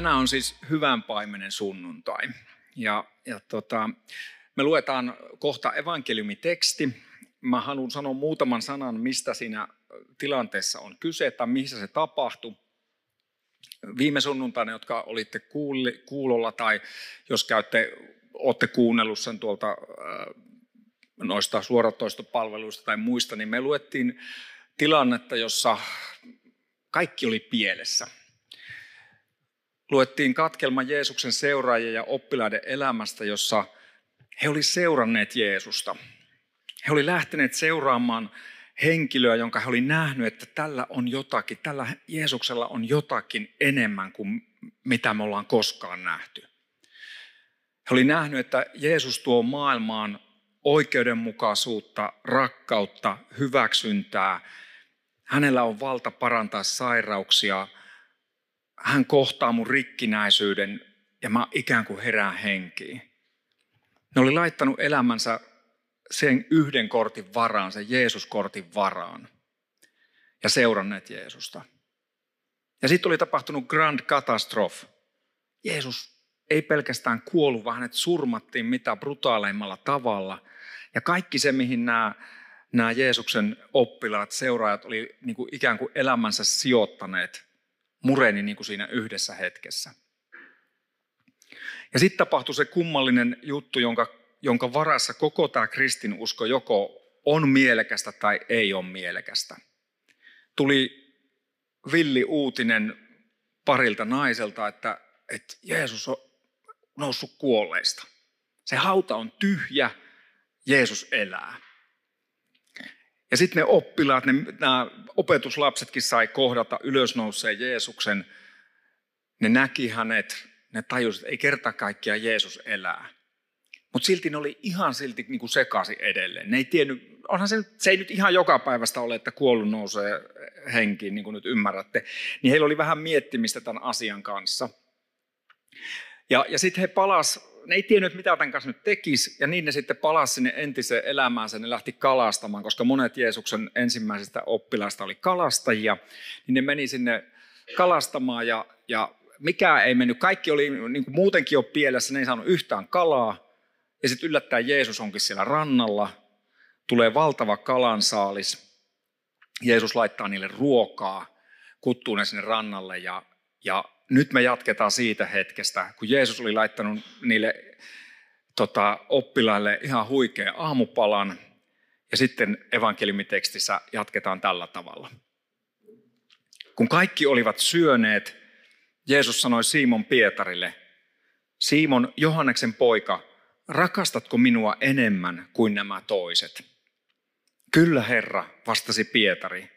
Tänään on siis hyvän paimenen sunnuntai. Ja, ja tota, me luetaan kohta evankeliumiteksti. Mä haluan sanoa muutaman sanan, mistä siinä tilanteessa on kyse tai missä se tapahtui. Viime sunnuntaina, jotka olitte kuulolla tai jos käytte, olette kuunnellut sen tuolta noista suoratoistopalveluista tai muista, niin me luettiin tilannetta, jossa kaikki oli pielessä – luettiin katkelma Jeesuksen seuraajien ja oppilaiden elämästä, jossa he olivat seuranneet Jeesusta. He olivat lähteneet seuraamaan henkilöä, jonka he olivat nähneet, että tällä on jotakin, tällä Jeesuksella on jotakin enemmän kuin mitä me ollaan koskaan nähty. He olivat nähneet, että Jeesus tuo maailmaan oikeudenmukaisuutta, rakkautta, hyväksyntää. Hänellä on valta parantaa sairauksia, hän kohtaa mun rikkinäisyyden ja mä ikään kuin herään henkiin. Ne oli laittanut elämänsä sen yhden kortin varaan, sen Jeesus-kortin varaan ja seuranneet Jeesusta. Ja sitten oli tapahtunut grand katastrof. Jeesus ei pelkästään kuollut, vaan hänet surmattiin mitä brutaaleimmalla tavalla. Ja kaikki se, mihin nämä, nämä Jeesuksen oppilaat, seuraajat oli niin kuin ikään kuin elämänsä sijoittaneet, mureni niin kuin siinä yhdessä hetkessä. Ja sitten tapahtui se kummallinen juttu, jonka, jonka varassa koko tämä kristinusko joko on mielekästä tai ei ole mielekästä. Tuli villi uutinen parilta naiselta, että, että Jeesus on noussut kuolleista. Se hauta on tyhjä, Jeesus elää. Ja sitten ne oppilaat, ne, nämä opetuslapsetkin sai kohdata ylösnouseen Jeesuksen. Ne näki hänet, ne tajusivat, että ei kerta kaikkiaan Jeesus elää. Mutta silti ne oli ihan silti niin kuin sekaisin edelleen. Ne ei tiennyt, onhan se, se ei nyt ihan joka päivästä ole, että kuollut nousee henkiin, niin kuin nyt ymmärrätte. Niin heillä oli vähän miettimistä tämän asian kanssa. Ja, ja sitten he palas ne ei tiennyt, mitä tämän kanssa nyt tekisi, ja niin ne sitten palasi sinne entiseen elämäänsä, ne lähti kalastamaan, koska monet Jeesuksen ensimmäisistä oppilaista oli kalastajia, niin ne meni sinne kalastamaan, ja, ja mikään ei mennyt, kaikki oli niin kuin muutenkin jo pielessä, ne ei saanut yhtään kalaa, ja sitten yllättäen Jeesus onkin siellä rannalla, tulee valtava kalansaalis, Jeesus laittaa niille ruokaa, kuttuu ne sinne rannalle, ja, ja nyt me jatketaan siitä hetkestä, kun Jeesus oli laittanut niille tota, oppilaille ihan huikea aamupalan, ja sitten evankeliumitekstissä jatketaan tällä tavalla. Kun kaikki olivat syöneet, Jeesus sanoi Simon Pietarille, Simon Johanneksen poika, rakastatko minua enemmän kuin nämä toiset? Kyllä Herra, vastasi Pietari,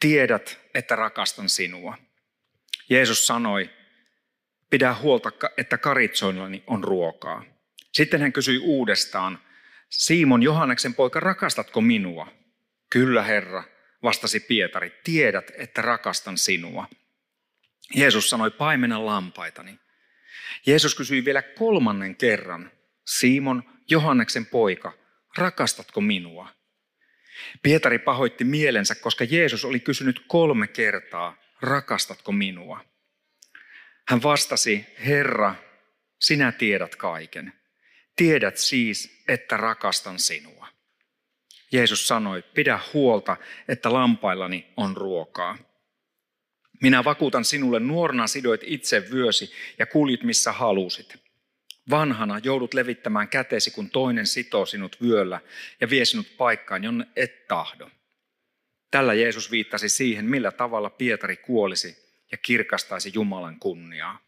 tiedät, että rakastan sinua. Jeesus sanoi, pidä huolta, että karitsoillani on ruokaa. Sitten hän kysyi uudestaan, Simon Johanneksen poika, rakastatko minua? Kyllä Herra, vastasi Pietari, tiedät, että rakastan sinua. Jeesus sanoi, paimena lampaitani. Jeesus kysyi vielä kolmannen kerran, Simon Johanneksen poika, rakastatko minua? Pietari pahoitti mielensä, koska Jeesus oli kysynyt kolme kertaa, rakastatko minua? Hän vastasi, Herra, sinä tiedät kaiken. Tiedät siis, että rakastan sinua. Jeesus sanoi, pidä huolta, että lampaillani on ruokaa. Minä vakuutan sinulle, nuorena sidoit itse vyösi ja kuljit missä halusit. Vanhana joudut levittämään kätesi, kun toinen sitoo sinut vyöllä ja vie sinut paikkaan, jonne et tahdo. Tällä Jeesus viittasi siihen, millä tavalla Pietari kuolisi ja kirkastaisi Jumalan kunniaa.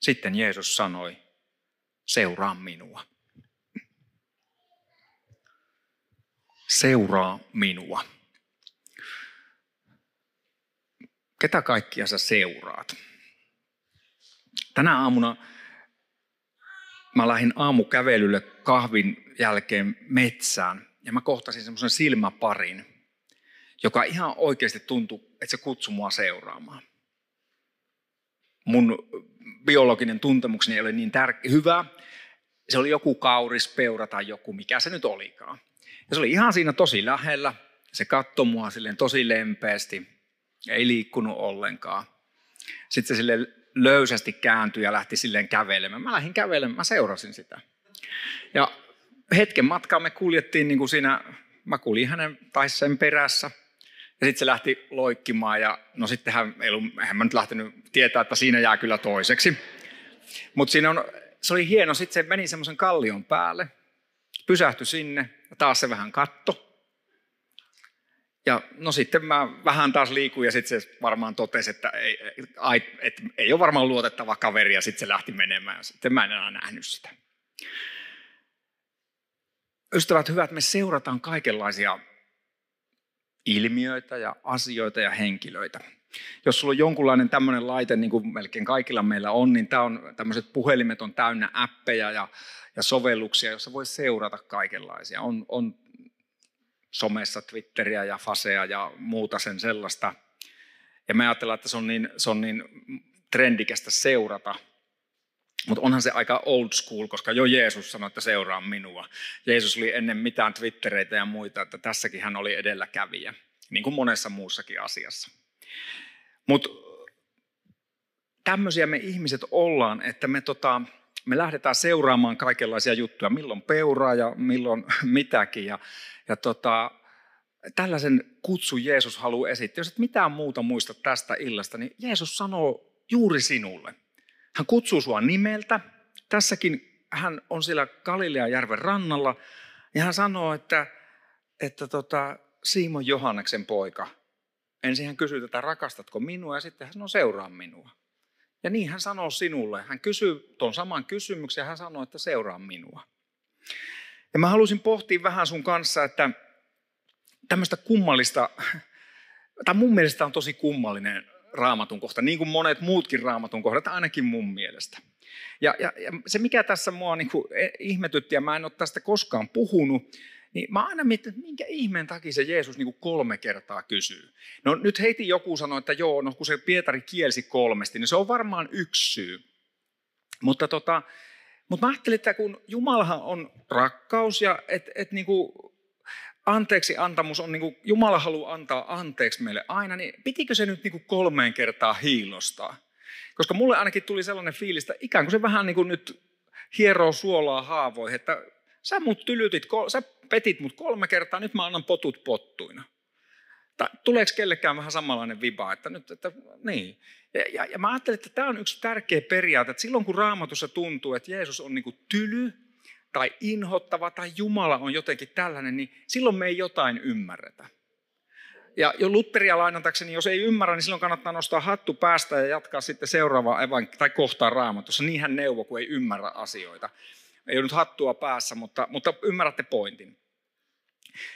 Sitten Jeesus sanoi, seuraa minua. Seuraa minua. Ketä kaikkia sä seuraat? Tänä aamuna mä lähdin aamukävelylle kahvin jälkeen metsään ja mä kohtasin semmoisen silmäparin, joka ihan oikeasti tuntui, että se kutsui mua seuraamaan. Mun biologinen tuntemukseni ei ole niin tär- hyvä. Se oli joku kaurispeura tai joku, mikä se nyt olikaan. Ja se oli ihan siinä tosi lähellä. Se katsoi mua silleen tosi lempeästi. Ei liikkunut ollenkaan. Sitten se sille löysästi kääntyi ja lähti silleen kävelemään. Mä lähdin kävelemään, mä seurasin sitä. Ja hetken matkaa me kuljettiin niin kuin siinä, mä kuljin hänen tai sen perässä. Ja sitten se lähti loikkimaan ja no sittenhän ei ollut, eihän mä nyt lähtenyt tietää, että siinä jää kyllä toiseksi. Mutta siinä on, se oli hieno, sitten se meni semmoisen kallion päälle, pysähtyi sinne ja taas se vähän katto. Ja no sitten mä vähän taas liikuin ja sitten se varmaan totesi, että ei, ei, että ei ole varmaan luotettava kaveri ja sitten se lähti menemään ja sitten mä en enää nähnyt sitä. Ystävät hyvät, me seurataan kaikenlaisia ilmiöitä ja asioita ja henkilöitä. Jos sulla on jonkunlainen tämmöinen laite, niin kuin melkein kaikilla meillä on, niin tämä on, tämmöiset puhelimet on täynnä appeja ja, ja sovelluksia, joissa voi seurata kaikenlaisia. On, on somessa Twitteriä ja Fasea ja muuta sen sellaista. Ja me ajatellaan, että se on niin, se on niin trendikästä seurata. Mutta onhan se aika old school, koska jo Jeesus sanoi, että seuraa minua. Jeesus oli ennen mitään Twittereitä ja muita, että tässäkin hän oli edelläkävijä, niin kuin monessa muussakin asiassa. Mutta tämmöisiä me ihmiset ollaan, että me, tota, me lähdetään seuraamaan kaikenlaisia juttuja, milloin peuraa ja milloin mitäkin. Ja, ja tota, tällaisen kutsun Jeesus haluaa esittää. Jos et mitään muuta muista tästä illasta, niin Jeesus sanoo juuri sinulle. Hän kutsuu sua nimeltä. Tässäkin hän on siellä Galilean järven rannalla ja hän sanoo, että, että tota, Simon Johanneksen poika. Ensin hän kysyy tätä, rakastatko minua ja sitten hän sanoo, seuraa minua. Ja niin hän sanoo sinulle. Hän kysyy tuon saman kysymyksen ja hän sanoo, että seuraa minua. Ja mä halusin pohtia vähän sun kanssa, että tämmöistä kummallista, tai mun mielestä on tosi kummallinen raamatun kohta, niin kuin monet muutkin raamatun kohdat, ainakin mun mielestä. Ja, ja, ja se, mikä tässä mua niin kuin e, ihmetytti, ja mä en ole tästä koskaan puhunut, niin mä aina mietin, että minkä ihmeen takia se Jeesus niin kuin kolme kertaa kysyy. No nyt heiti joku sanoi, että joo, no kun se Pietari kielsi kolmesti, niin se on varmaan yksi syy. Mutta, tota, mutta mä ajattelin, että kun Jumalahan on rakkaus ja että et niin kuin anteeksi antamus on, niin kuin Jumala haluaa antaa anteeksi meille aina, niin pitikö se nyt niin kuin kolmeen kertaa hiilostaa? Koska mulle ainakin tuli sellainen fiilis, että ikään kuin se vähän niin kuin nyt hieroo suolaa haavoihin, että sä mut tylytit, sä petit mut kolme kertaa, nyt mä annan potut pottuina. Tai tuleeko kellekään vähän samanlainen viba, että nyt, että niin. Ja, ja, ja mä ajattelin, että tämä on yksi tärkeä periaate, että silloin kun raamatussa tuntuu, että Jeesus on niin kuin tyly, tai inhottava tai Jumala on jotenkin tällainen, niin silloin me ei jotain ymmärretä. Ja jo Lutteria lainatakseni, jos ei ymmärrä, niin silloin kannattaa nostaa hattu päästä ja jatkaa sitten seuraavaa evan- tai kohtaa raamatussa. Niin hän neuvo, kun ei ymmärrä asioita. Ei ole nyt hattua päässä, mutta, mutta ymmärrätte pointin.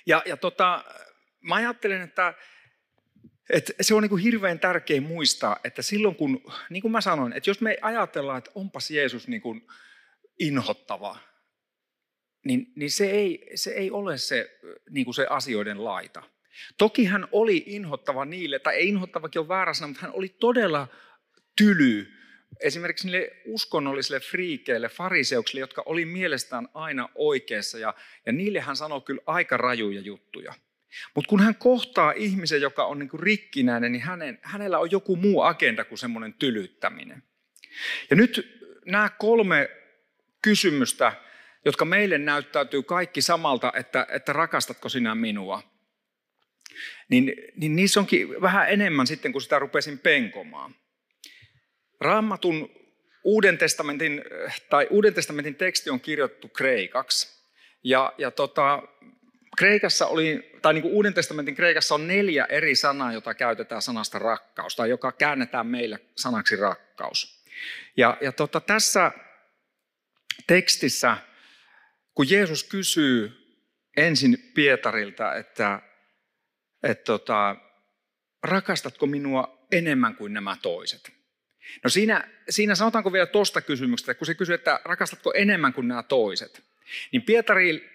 Ja, ja tota, mä ajattelen, että, että se on niin kuin hirveän tärkeä muistaa, että silloin kun, niin kuin mä sanoin, että jos me ajatellaan, että onpas Jeesus niin kuin inhottava, niin, niin se, ei, se ei ole se, niin kuin se asioiden laita. Toki hän oli inhottava niille, tai ei inhottavakin on väärä sana, mutta hän oli todella tyly esimerkiksi niille uskonnollisille friikeille, fariseuksille, jotka oli mielestään aina oikeassa, ja, ja niille hän sanoi kyllä aika rajuja juttuja. Mutta kun hän kohtaa ihmisen, joka on niinku rikkinäinen, niin hänen, hänellä on joku muu agenda kuin semmoinen tylyttäminen. Ja nyt nämä kolme kysymystä, jotka meille näyttäytyy kaikki samalta, että, että rakastatko sinä minua, niin, niin niissä onkin vähän enemmän sitten, kun sitä rupesin penkomaan. Raamatun Uuden testamentin, tai Uuden testamentin teksti on kirjoitettu kreikaksi. Ja, ja tota, Kreikassa oli, tai niin kuin Uuden testamentin Kreikassa on neljä eri sanaa, jota käytetään sanasta rakkaus, tai joka käännetään meille sanaksi rakkaus. Ja, ja tota, tässä tekstissä kun Jeesus kysyy ensin Pietarilta, että, että tota, rakastatko minua enemmän kuin nämä toiset? No siinä, siinä sanotaanko vielä tuosta kysymyksestä, kun se kysyy, että rakastatko enemmän kuin nämä toiset. Niin Pietari,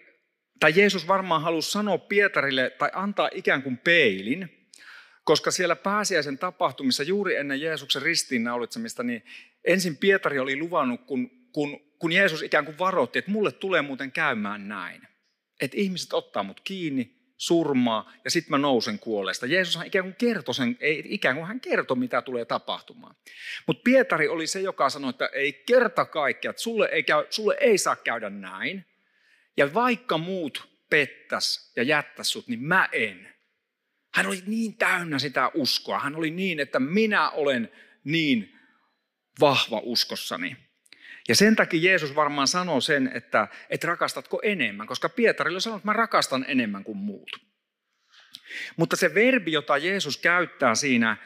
tai Jeesus varmaan halusi sanoa Pietarille tai antaa ikään kuin peilin, koska siellä pääsiäisen tapahtumissa juuri ennen Jeesuksen ristiinnaulitsemista, niin ensin Pietari oli luvannut, kun, kun, kun Jeesus ikään kuin varoitti, että mulle tulee muuten käymään näin. Että ihmiset ottaa mut kiinni, surmaa ja sitten mä nousen kuolleesta. Jeesus ikään kuin kertoi sen, ei, ikään kuin hän kertoi, mitä tulee tapahtumaan. Mutta Pietari oli se, joka sanoi, että ei kerta kaikkea, että sulle ei, käy, sulle ei saa käydä näin. Ja vaikka muut pettäs ja jättäs sut, niin mä en. Hän oli niin täynnä sitä uskoa. Hän oli niin, että minä olen niin vahva uskossani. Ja sen takia Jeesus varmaan sanoo sen, että, että rakastatko enemmän, koska Pietarille sanoo, että mä rakastan enemmän kuin muut. Mutta se verbi, jota Jeesus käyttää siinä,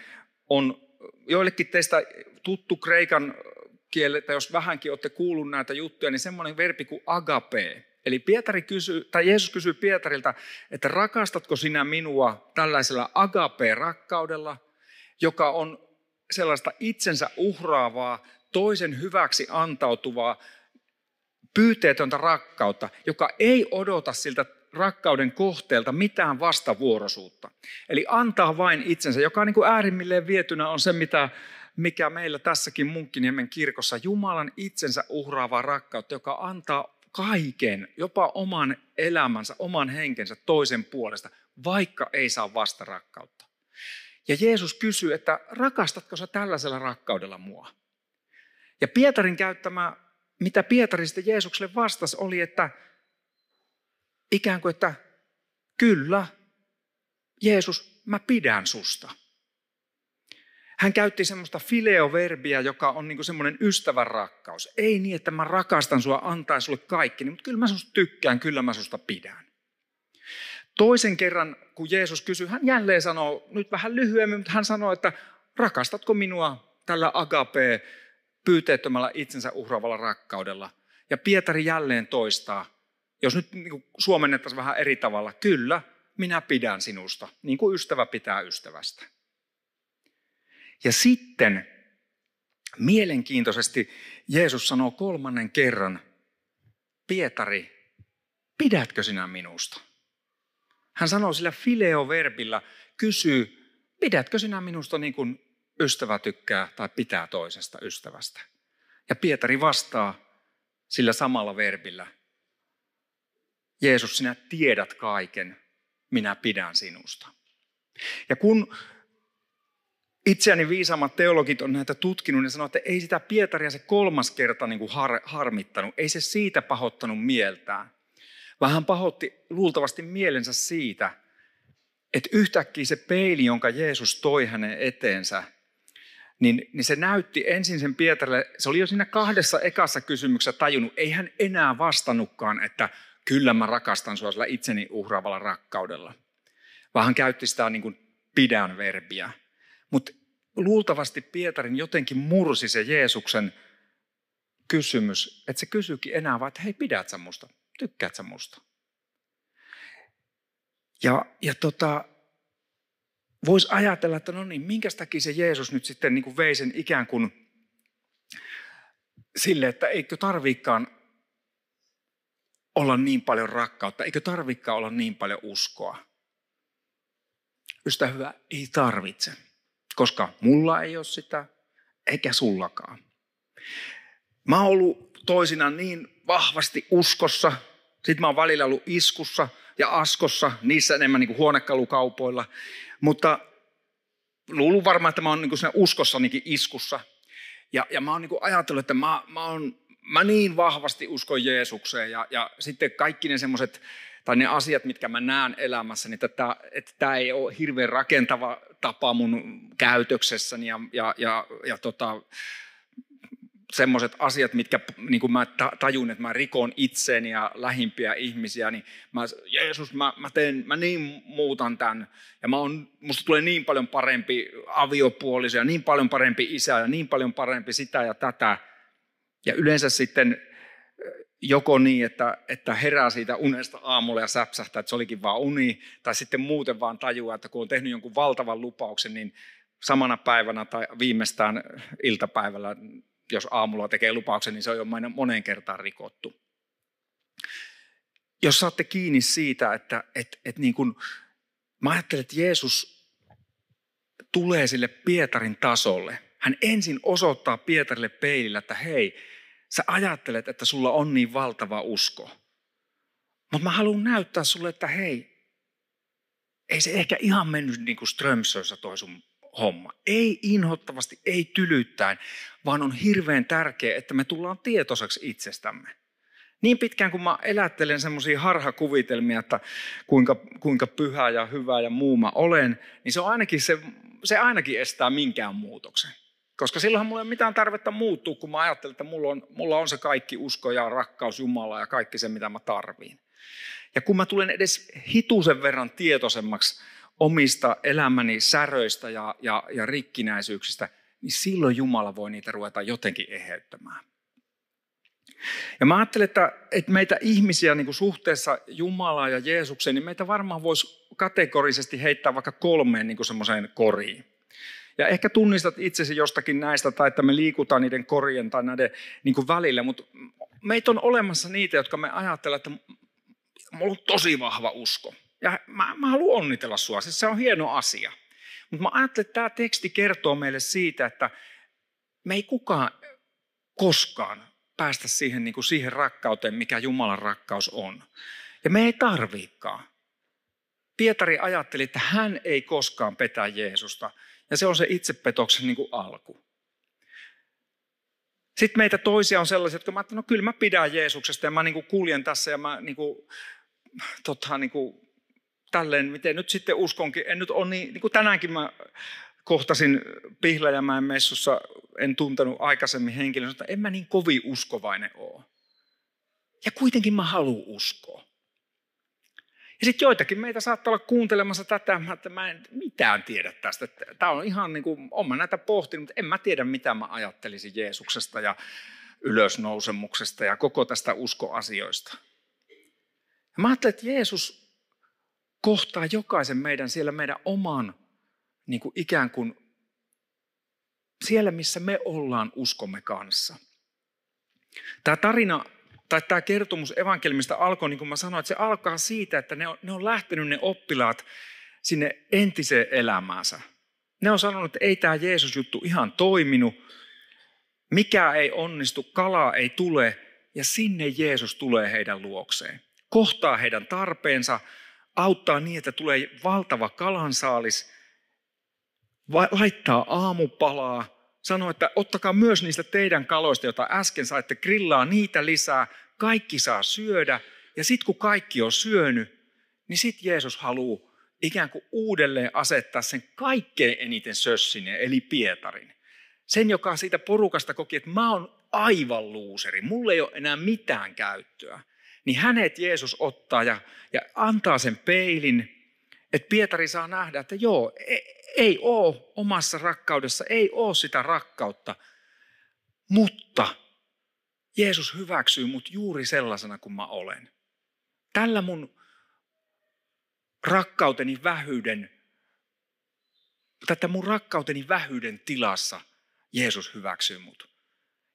on joillekin teistä tuttu kreikan kieltä, jos vähänkin olette kuullut näitä juttuja, niin semmoinen verbi kuin agape. Eli Pietari kysyy, tai Jeesus kysyy Pietarilta, että rakastatko sinä minua tällaisella agape-rakkaudella, joka on sellaista itsensä uhraavaa, toisen hyväksi antautuvaa, pyyteetöntä rakkautta, joka ei odota siltä rakkauden kohteelta mitään vastavuoroisuutta. Eli antaa vain itsensä, joka niin kuin äärimmilleen vietynä on se, mitä, mikä meillä tässäkin Munkkiniemen kirkossa, Jumalan itsensä uhraavaa rakkautta, joka antaa kaiken, jopa oman elämänsä, oman henkensä toisen puolesta, vaikka ei saa vastarakkautta. Ja Jeesus kysyy, että rakastatko sä tällaisella rakkaudella mua? Ja Pietarin käyttämä, mitä Pietari sitten Jeesukselle vastasi, oli, että ikään kuin, että kyllä, Jeesus, mä pidän susta. Hän käytti semmoista fileoverbiä, joka on niin semmoinen ystävän rakkaus. Ei niin, että mä rakastan sua, antaa sulle kaikki, mutta kyllä mä susta tykkään, kyllä mä susta pidän. Toisen kerran, kun Jeesus kysyi, hän jälleen sanoo, nyt vähän lyhyemmin, mutta hän sanoi, että rakastatko minua tällä agape pyyteettömällä itsensä uhraavalla rakkaudella. Ja Pietari jälleen toistaa, jos nyt niin suomennettaisiin vähän eri tavalla, kyllä, minä pidän sinusta, niin kuin ystävä pitää ystävästä. Ja sitten mielenkiintoisesti Jeesus sanoo kolmannen kerran, Pietari, pidätkö sinä minusta? Hän sanoo sillä fileo-verbillä, kysyy, pidätkö sinä minusta niin kuin ystävä tykkää tai pitää toisesta ystävästä. Ja Pietari vastaa sillä samalla verbillä. Jeesus, sinä tiedät kaiken, minä pidän sinusta. Ja kun itseäni viisaammat teologit on näitä tutkinut, niin sanoo, että ei sitä Pietaria se kolmas kerta niin kuin har, harmittanut. Ei se siitä pahoittanut mieltään. Vaan hän pahoitti luultavasti mielensä siitä, että yhtäkkiä se peili, jonka Jeesus toi hänen eteensä, niin, niin se näytti ensin sen Pietarille, se oli jo siinä kahdessa ekassa kysymyksessä tajunnut, ei hän enää vastannutkaan, että kyllä mä rakastan sua sillä itseni uhraavalla rakkaudella. Vaan hän käytti sitä niin kuin pidän verbiä. Mutta luultavasti Pietarin jotenkin mursi se Jeesuksen kysymys, että se kysyykin enää vaan, että hei pidät sä musta, tykkäät sä musta. Ja, ja tota, voisi ajatella, että no niin, minkä takia se Jeesus nyt sitten niin kuin vei sen ikään kuin sille, että eikö tarvikaan olla niin paljon rakkautta, eikö tarvikaan olla niin paljon uskoa. Ystä hyvä, ei tarvitse, koska mulla ei ole sitä, eikä sullakaan. Mä oon ollut toisinaan niin vahvasti uskossa, sitten mä oon välillä ollut iskussa ja askossa, niissä enemmän niin kuin huonekalukaupoilla. Mutta luulun varmaan, että mä oon niin uskossanikin iskussa. Ja, ja mä oon niin ajatellut, että mä, mä, oon, mä niin vahvasti uskon Jeesukseen. Ja, ja sitten kaikki ne semmoiset, tai ne asiat, mitkä mä näen elämässä, niin että, että tämä ei ole hirveän rakentava tapa mun käytöksessäni ja, ja, ja, ja tota, semmoiset asiat, mitkä niin kuin mä tajun, että mä rikon itseäni ja lähimpiä ihmisiä, niin mä, Jeesus, mä, mä, teen, mä niin muutan tämän. Ja mä on, musta tulee niin paljon parempi aviopuoliso ja niin paljon parempi isä ja niin paljon parempi sitä ja tätä. Ja yleensä sitten joko niin, että, että herää siitä unesta aamulla ja säpsähtää, että se olikin vaan uni, tai sitten muuten vaan tajuaa, että kun on tehnyt jonkun valtavan lupauksen, niin samana päivänä tai viimeistään iltapäivällä, jos aamulla tekee lupauksen, niin se on jo moneen kertaan rikottu. Jos saatte kiinni siitä, että, että, että niin kuin, mä ajattelen, että Jeesus tulee sille Pietarin tasolle. Hän ensin osoittaa Pietarille peilillä, että hei, sä ajattelet, että sulla on niin valtava usko. Mutta mä haluan näyttää sulle, että hei, ei se ehkä ihan mennyt niin kuin Strömsössä toi sun homma. Ei inhottavasti, ei tylyttäen, vaan on hirveän tärkeää, että me tullaan tietoiseksi itsestämme. Niin pitkään kuin mä elättelen semmoisia harhakuvitelmia, että kuinka, kuinka pyhä ja hyvä ja muu mä olen, niin se, on ainakin se, se ainakin estää minkään muutoksen. Koska silloinhan mulla ei ole mitään tarvetta muuttua, kun mä ajattelen, että mulla on, mulla on se kaikki usko ja rakkaus Jumalaa ja kaikki se, mitä mä tarviin. Ja kun mä tulen edes hitusen verran tietoisemmaksi omista elämäni säröistä ja, ja, ja rikkinäisyyksistä, niin silloin Jumala voi niitä ruveta jotenkin eheyttämään. Ja mä ajattelen, että, että meitä ihmisiä niin kuin suhteessa Jumalaan ja Jeesukseen, niin meitä varmaan voisi kategorisesti heittää vaikka kolmeen niin semmoiseen koriin. Ja ehkä tunnistat itsesi jostakin näistä, tai että me liikutaan niiden korien tai näiden niin kuin välillä, mutta meitä on olemassa niitä, jotka me ajattelemme, että mulla on tosi vahva usko. Ja mä, mä haluan onnitella sua, siis se on hieno asia. Mutta mä ajattelen, että tämä teksti kertoo meille siitä, että me ei kukaan koskaan päästä siihen, niin kuin siihen rakkauteen, mikä Jumalan rakkaus on. Ja me ei tarviikaan. Pietari ajatteli, että hän ei koskaan petä Jeesusta. Ja se on se itsepetoksen niin kuin alku. Sitten meitä toisia on sellaisia, jotka mä että no kyllä mä pidän Jeesuksesta ja mä niin kuin kuljen tässä ja mä niin kuin, tota, niin kuin, tälleen, miten nyt sitten uskonkin. En nyt ole niin, niin kuin tänäänkin mä kohtasin Pihlajamäen messussa, en tuntenut aikaisemmin henkilön, että en mä niin kovin uskovainen ole. Ja kuitenkin mä haluan uskoa. Ja sitten joitakin meitä saattaa olla kuuntelemassa tätä, että mä en mitään tiedä tästä. Tämä on ihan niin kuin, olen mä näitä pohtinut, mutta en mä tiedä mitä mä ajattelisin Jeesuksesta ja ylösnousemuksesta ja koko tästä uskoasioista. Ja mä ajattelen, että Jeesus kohtaa jokaisen meidän siellä meidän oman niin kuin ikään kuin siellä, missä me ollaan uskomme kanssa. Tämä tarina tai tämä kertomus evankelmista alkoi, niin kuin mä sanoin, että se alkaa siitä, että ne on, ne on lähtenyt ne oppilaat sinne entiseen elämäänsä. Ne on sanonut, että ei tämä Jeesus-juttu ihan toiminut, mikä ei onnistu, kalaa ei tule, ja sinne Jeesus tulee heidän luokseen. Kohtaa heidän tarpeensa, auttaa niin, että tulee valtava kalansaalis, laittaa aamupalaa, sanoo, että ottakaa myös niistä teidän kaloista, joita äsken saitte grillaa, niitä lisää, kaikki saa syödä. Ja sitten kun kaikki on syönyt, niin sitten Jeesus haluaa ikään kuin uudelleen asettaa sen kaikkein eniten sössinen, eli Pietarin. Sen, joka siitä porukasta koki, että mä oon aivan luuseri, mulle ei ole enää mitään käyttöä. Niin hänet Jeesus ottaa ja, ja antaa sen peilin, että Pietari saa nähdä, että joo, ei, ei ole omassa rakkaudessa, ei ole sitä rakkautta, mutta Jeesus hyväksyy mut juuri sellaisena kuin mä olen. Tällä mun rakkauteni vähyyden, tätä mun rakkauteni vähyyden tilassa Jeesus hyväksyy mut.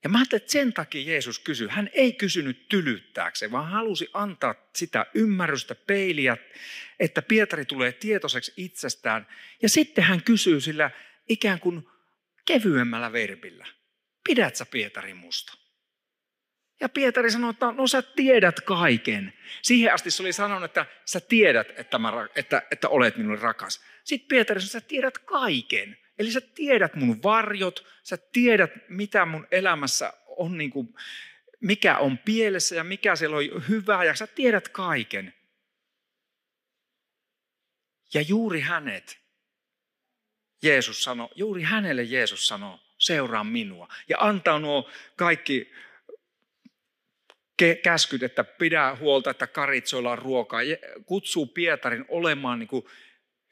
Ja mä ajattelin, että sen takia Jeesus kysyi. Hän ei kysynyt tylyttääkseen, vaan halusi antaa sitä ymmärrystä, peiliä, että Pietari tulee tietoiseksi itsestään. Ja sitten hän kysyy sillä ikään kuin kevyemmällä verbillä. Pidät sä Pietari musta? Ja Pietari sanoi, että no sä tiedät kaiken. Siihen asti se oli sanonut, että sä tiedät, että, mä, että, että olet minulle rakas. Sitten Pietari sanoi, että sä tiedät kaiken. Eli sä tiedät mun varjot, sä tiedät mitä mun elämässä on, niin kuin, mikä on pielessä ja mikä siellä on hyvää ja sä tiedät kaiken. Ja juuri hänet, Jeesus sanoi, juuri hänelle Jeesus sanoi, seuraa minua. Ja antaa nuo kaikki käskyt, että pidä huolta, että karitsoilla on ruokaa. Kutsuu Pietarin olemaan niin kuin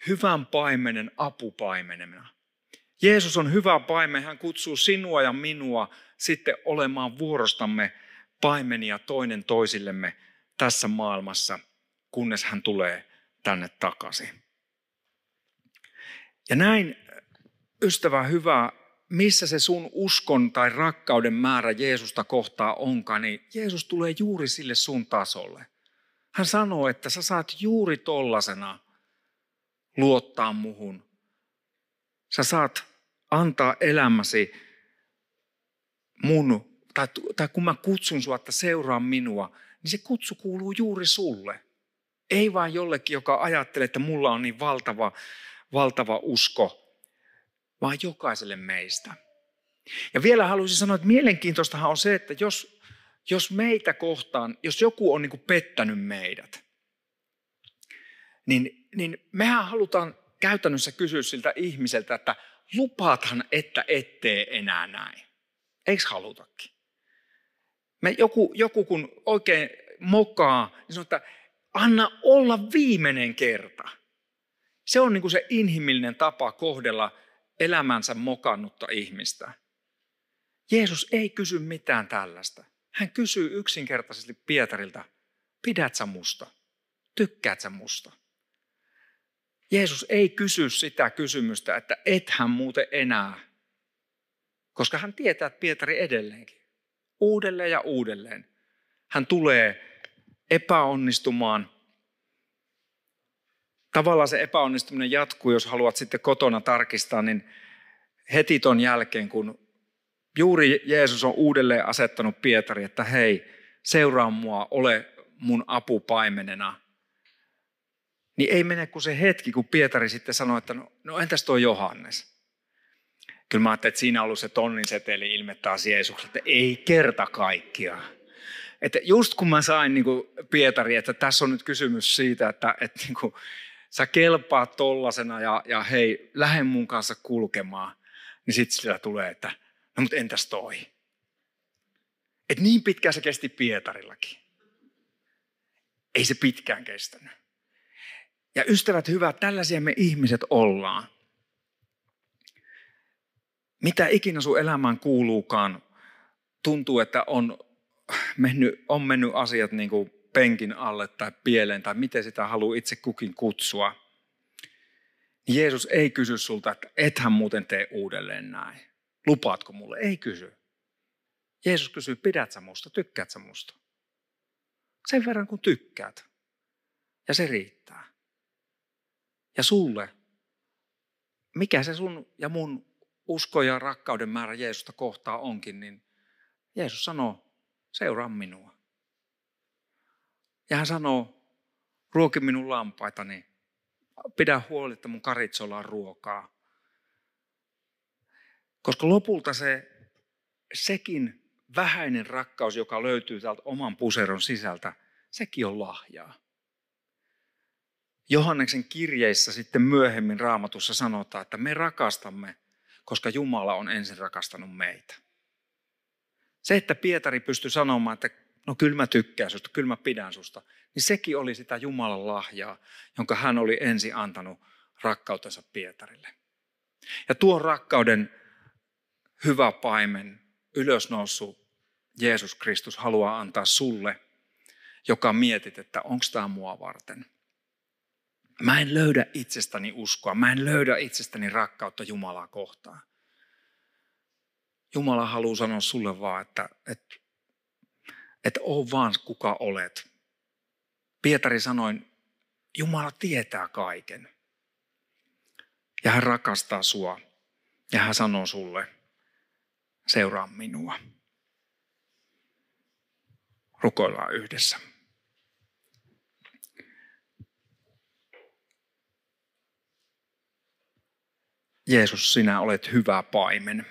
hyvän paimenen apupaimenena. Jeesus on hyvä paimen, hän kutsuu sinua ja minua sitten olemaan vuorostamme paimenia toinen toisillemme tässä maailmassa, kunnes hän tulee tänne takaisin. Ja näin ystävä hyvä, missä se sun uskon tai rakkauden määrä Jeesusta kohtaa onkaan, niin Jeesus tulee juuri sille sun tasolle. Hän sanoo, että sä saat juuri tollasena luottaa muhun. Sä saat antaa elämäsi mun, tai, tai kun mä kutsun sua, että seuraa minua, niin se kutsu kuuluu juuri sulle. Ei vain jollekin, joka ajattelee, että mulla on niin valtava, valtava usko, vaan jokaiselle meistä. Ja vielä haluaisin sanoa, että mielenkiintoistahan on se, että jos, jos meitä kohtaan, jos joku on niin pettänyt meidät, niin, niin mehän halutaan käytännössä kysyä siltä ihmiseltä, että lupaathan, että ettee enää näin. Eikö halutakin? Me joku, joku kun oikein mokaa, niin sanoo, että anna olla viimeinen kerta. Se on niin kuin se inhimillinen tapa kohdella elämänsä mokannutta ihmistä. Jeesus ei kysy mitään tällaista. Hän kysyy yksinkertaisesti Pietarilta, pidät sä musta? Tykkäät sä musta? Jeesus ei kysy sitä kysymystä, että ethän muuten enää, koska hän tietää, että Pietari edelleenkin, uudelleen ja uudelleen, hän tulee epäonnistumaan. Tavallaan se epäonnistuminen jatkuu, jos haluat sitten kotona tarkistaa, niin heti ton jälkeen, kun juuri Jeesus on uudelleen asettanut Pietari, että hei, seuraa mua, ole mun apupaimenena. Niin ei mene kuin se hetki, kun Pietari sitten sanoi, että no, no entäs tuo Johannes? Kyllä mä ajattelin, että siinä on ollut se tonnin seteli ilme taas että ei kerta kaikkiaan. Että just kun mä sain niin kuin Pietari, että tässä on nyt kysymys siitä, että, että niin kuin, sä kelpaat tollasena ja, ja hei, lähde mun kanssa kulkemaan, niin sitten sillä tulee, että no mutta entäs toi? Et niin pitkään se kesti Pietarillakin. Ei se pitkään kestänyt. Ja ystävät hyvät, tällaisia me ihmiset ollaan. Mitä ikinä sun elämään kuuluukaan, tuntuu, että on mennyt, on mennyt asiat niin kuin penkin alle tai pieleen tai miten sitä haluaa itse kukin kutsua. Jeesus ei kysy sulta, että ethän muuten tee uudelleen näin. Lupaatko mulle? Ei kysy. Jeesus kysyy, pidät sä musta, tykkäät sä musta? Sen verran kun tykkäät. Ja se riittää. Ja sulle, mikä se sun ja mun usko ja rakkauden määrä Jeesusta kohtaa onkin, niin Jeesus sanoo, seuraa minua. Ja hän sanoo, ruoki minun lampaitani, pidä huoli, että mun karitsolla on ruokaa. Koska lopulta se, sekin vähäinen rakkaus, joka löytyy täältä oman puseron sisältä, sekin on lahjaa. Johanneksen kirjeissä sitten myöhemmin raamatussa sanotaan, että me rakastamme, koska Jumala on ensin rakastanut meitä. Se, että Pietari pystyi sanomaan, että no kyllä mä tykkään susta, kyllä mä pidän susta, niin sekin oli sitä Jumalan lahjaa, jonka hän oli ensin antanut rakkautensa Pietarille. Ja tuon rakkauden hyvä paimen, ylösnoussut Jeesus Kristus haluaa antaa sulle, joka mietit, että onko tämä mua varten. Mä en löydä itsestäni uskoa, mä en löydä itsestäni rakkautta Jumalaa kohtaan. Jumala haluaa sanoa sulle vaan, että, että, että oo vaan kuka olet. Pietari sanoi, Jumala tietää kaiken. Ja hän rakastaa sua. Ja hän sanoo sulle, seuraa minua. Rukoillaan yhdessä. Jeesus, sinä olet hyvä paimen.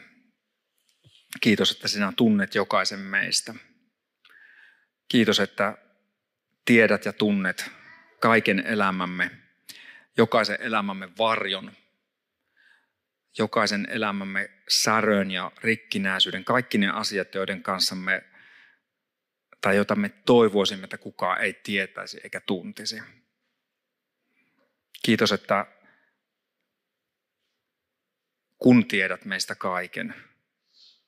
Kiitos, että sinä tunnet jokaisen meistä. Kiitos, että tiedät ja tunnet kaiken elämämme, jokaisen elämämme varjon, jokaisen elämämme särön ja rikkinäisyyden, kaikki ne asiat, joiden kanssa me, tai joita me toivoisimme, että kukaan ei tietäisi eikä tuntisi. Kiitos, että kun tiedät meistä kaiken,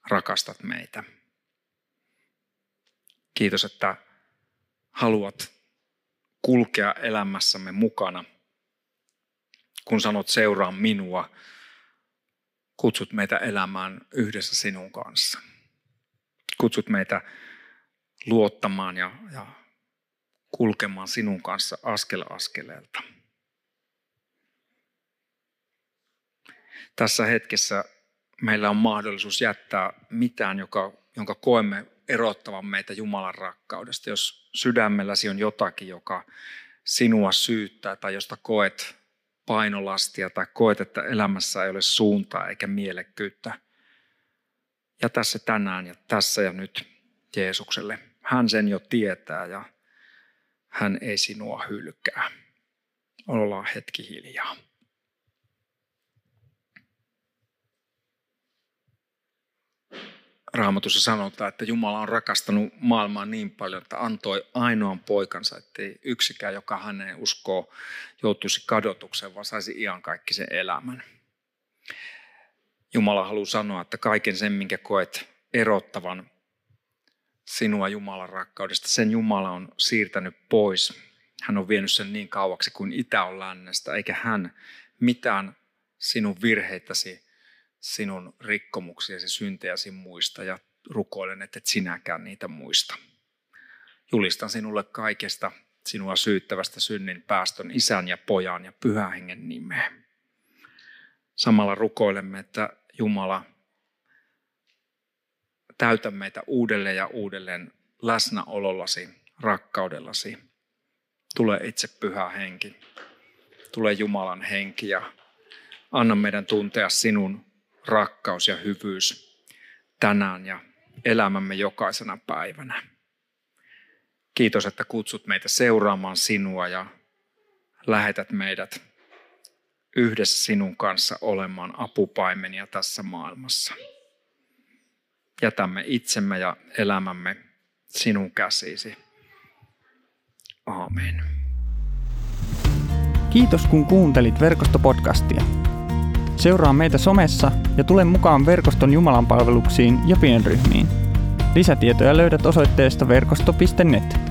rakastat meitä. Kiitos, että haluat kulkea elämässämme mukana. Kun sanot seuraa minua, kutsut meitä elämään yhdessä sinun kanssa. Kutsut meitä luottamaan ja, ja kulkemaan sinun kanssa askel askeleelta. Tässä hetkessä meillä on mahdollisuus jättää mitään, joka, jonka koemme erottavan meitä Jumalan rakkaudesta. Jos sydämelläsi on jotakin, joka sinua syyttää tai josta koet painolastia tai koet, että elämässä ei ole suuntaa eikä mielekkyyttä, jätä se tänään ja tässä ja nyt Jeesukselle. Hän sen jo tietää ja hän ei sinua hylkää. Ollaan hetki hiljaa. Raamatussa sanotaan, että Jumala on rakastanut maailmaa niin paljon, että antoi ainoan poikansa, ettei yksikään, joka häneen uskoo, joutuisi kadotukseen, vaan saisi iankaikkisen elämän. Jumala haluaa sanoa, että kaiken sen, minkä koet erottavan sinua Jumalan rakkaudesta, sen Jumala on siirtänyt pois. Hän on vienyt sen niin kauaksi kuin itä on lännestä, eikä hän mitään sinun virheitäsi sinun rikkomuksiasi, syntejäsi muista ja rukoilen, että et sinäkään niitä muista. Julistan sinulle kaikesta sinua syyttävästä synnin päästön isän ja pojan ja pyhän hengen nimeä. Samalla rukoilemme, että Jumala täytä meitä uudelleen ja uudelleen läsnäolollasi, rakkaudellasi. Tule itse pyhä henki. Tule Jumalan henki ja anna meidän tuntea sinun rakkaus ja hyvyys tänään ja elämämme jokaisena päivänä. Kiitos, että kutsut meitä seuraamaan sinua ja lähetät meidät yhdessä sinun kanssa olemaan apupaimenia tässä maailmassa. Jätämme itsemme ja elämämme sinun käsisi. Aamen. Kiitos kun kuuntelit verkostopodcastia. Seuraa meitä somessa ja tule mukaan verkoston Jumalan palveluksiin ja pienryhmiin. Lisätietoja löydät osoitteesta verkosto.net.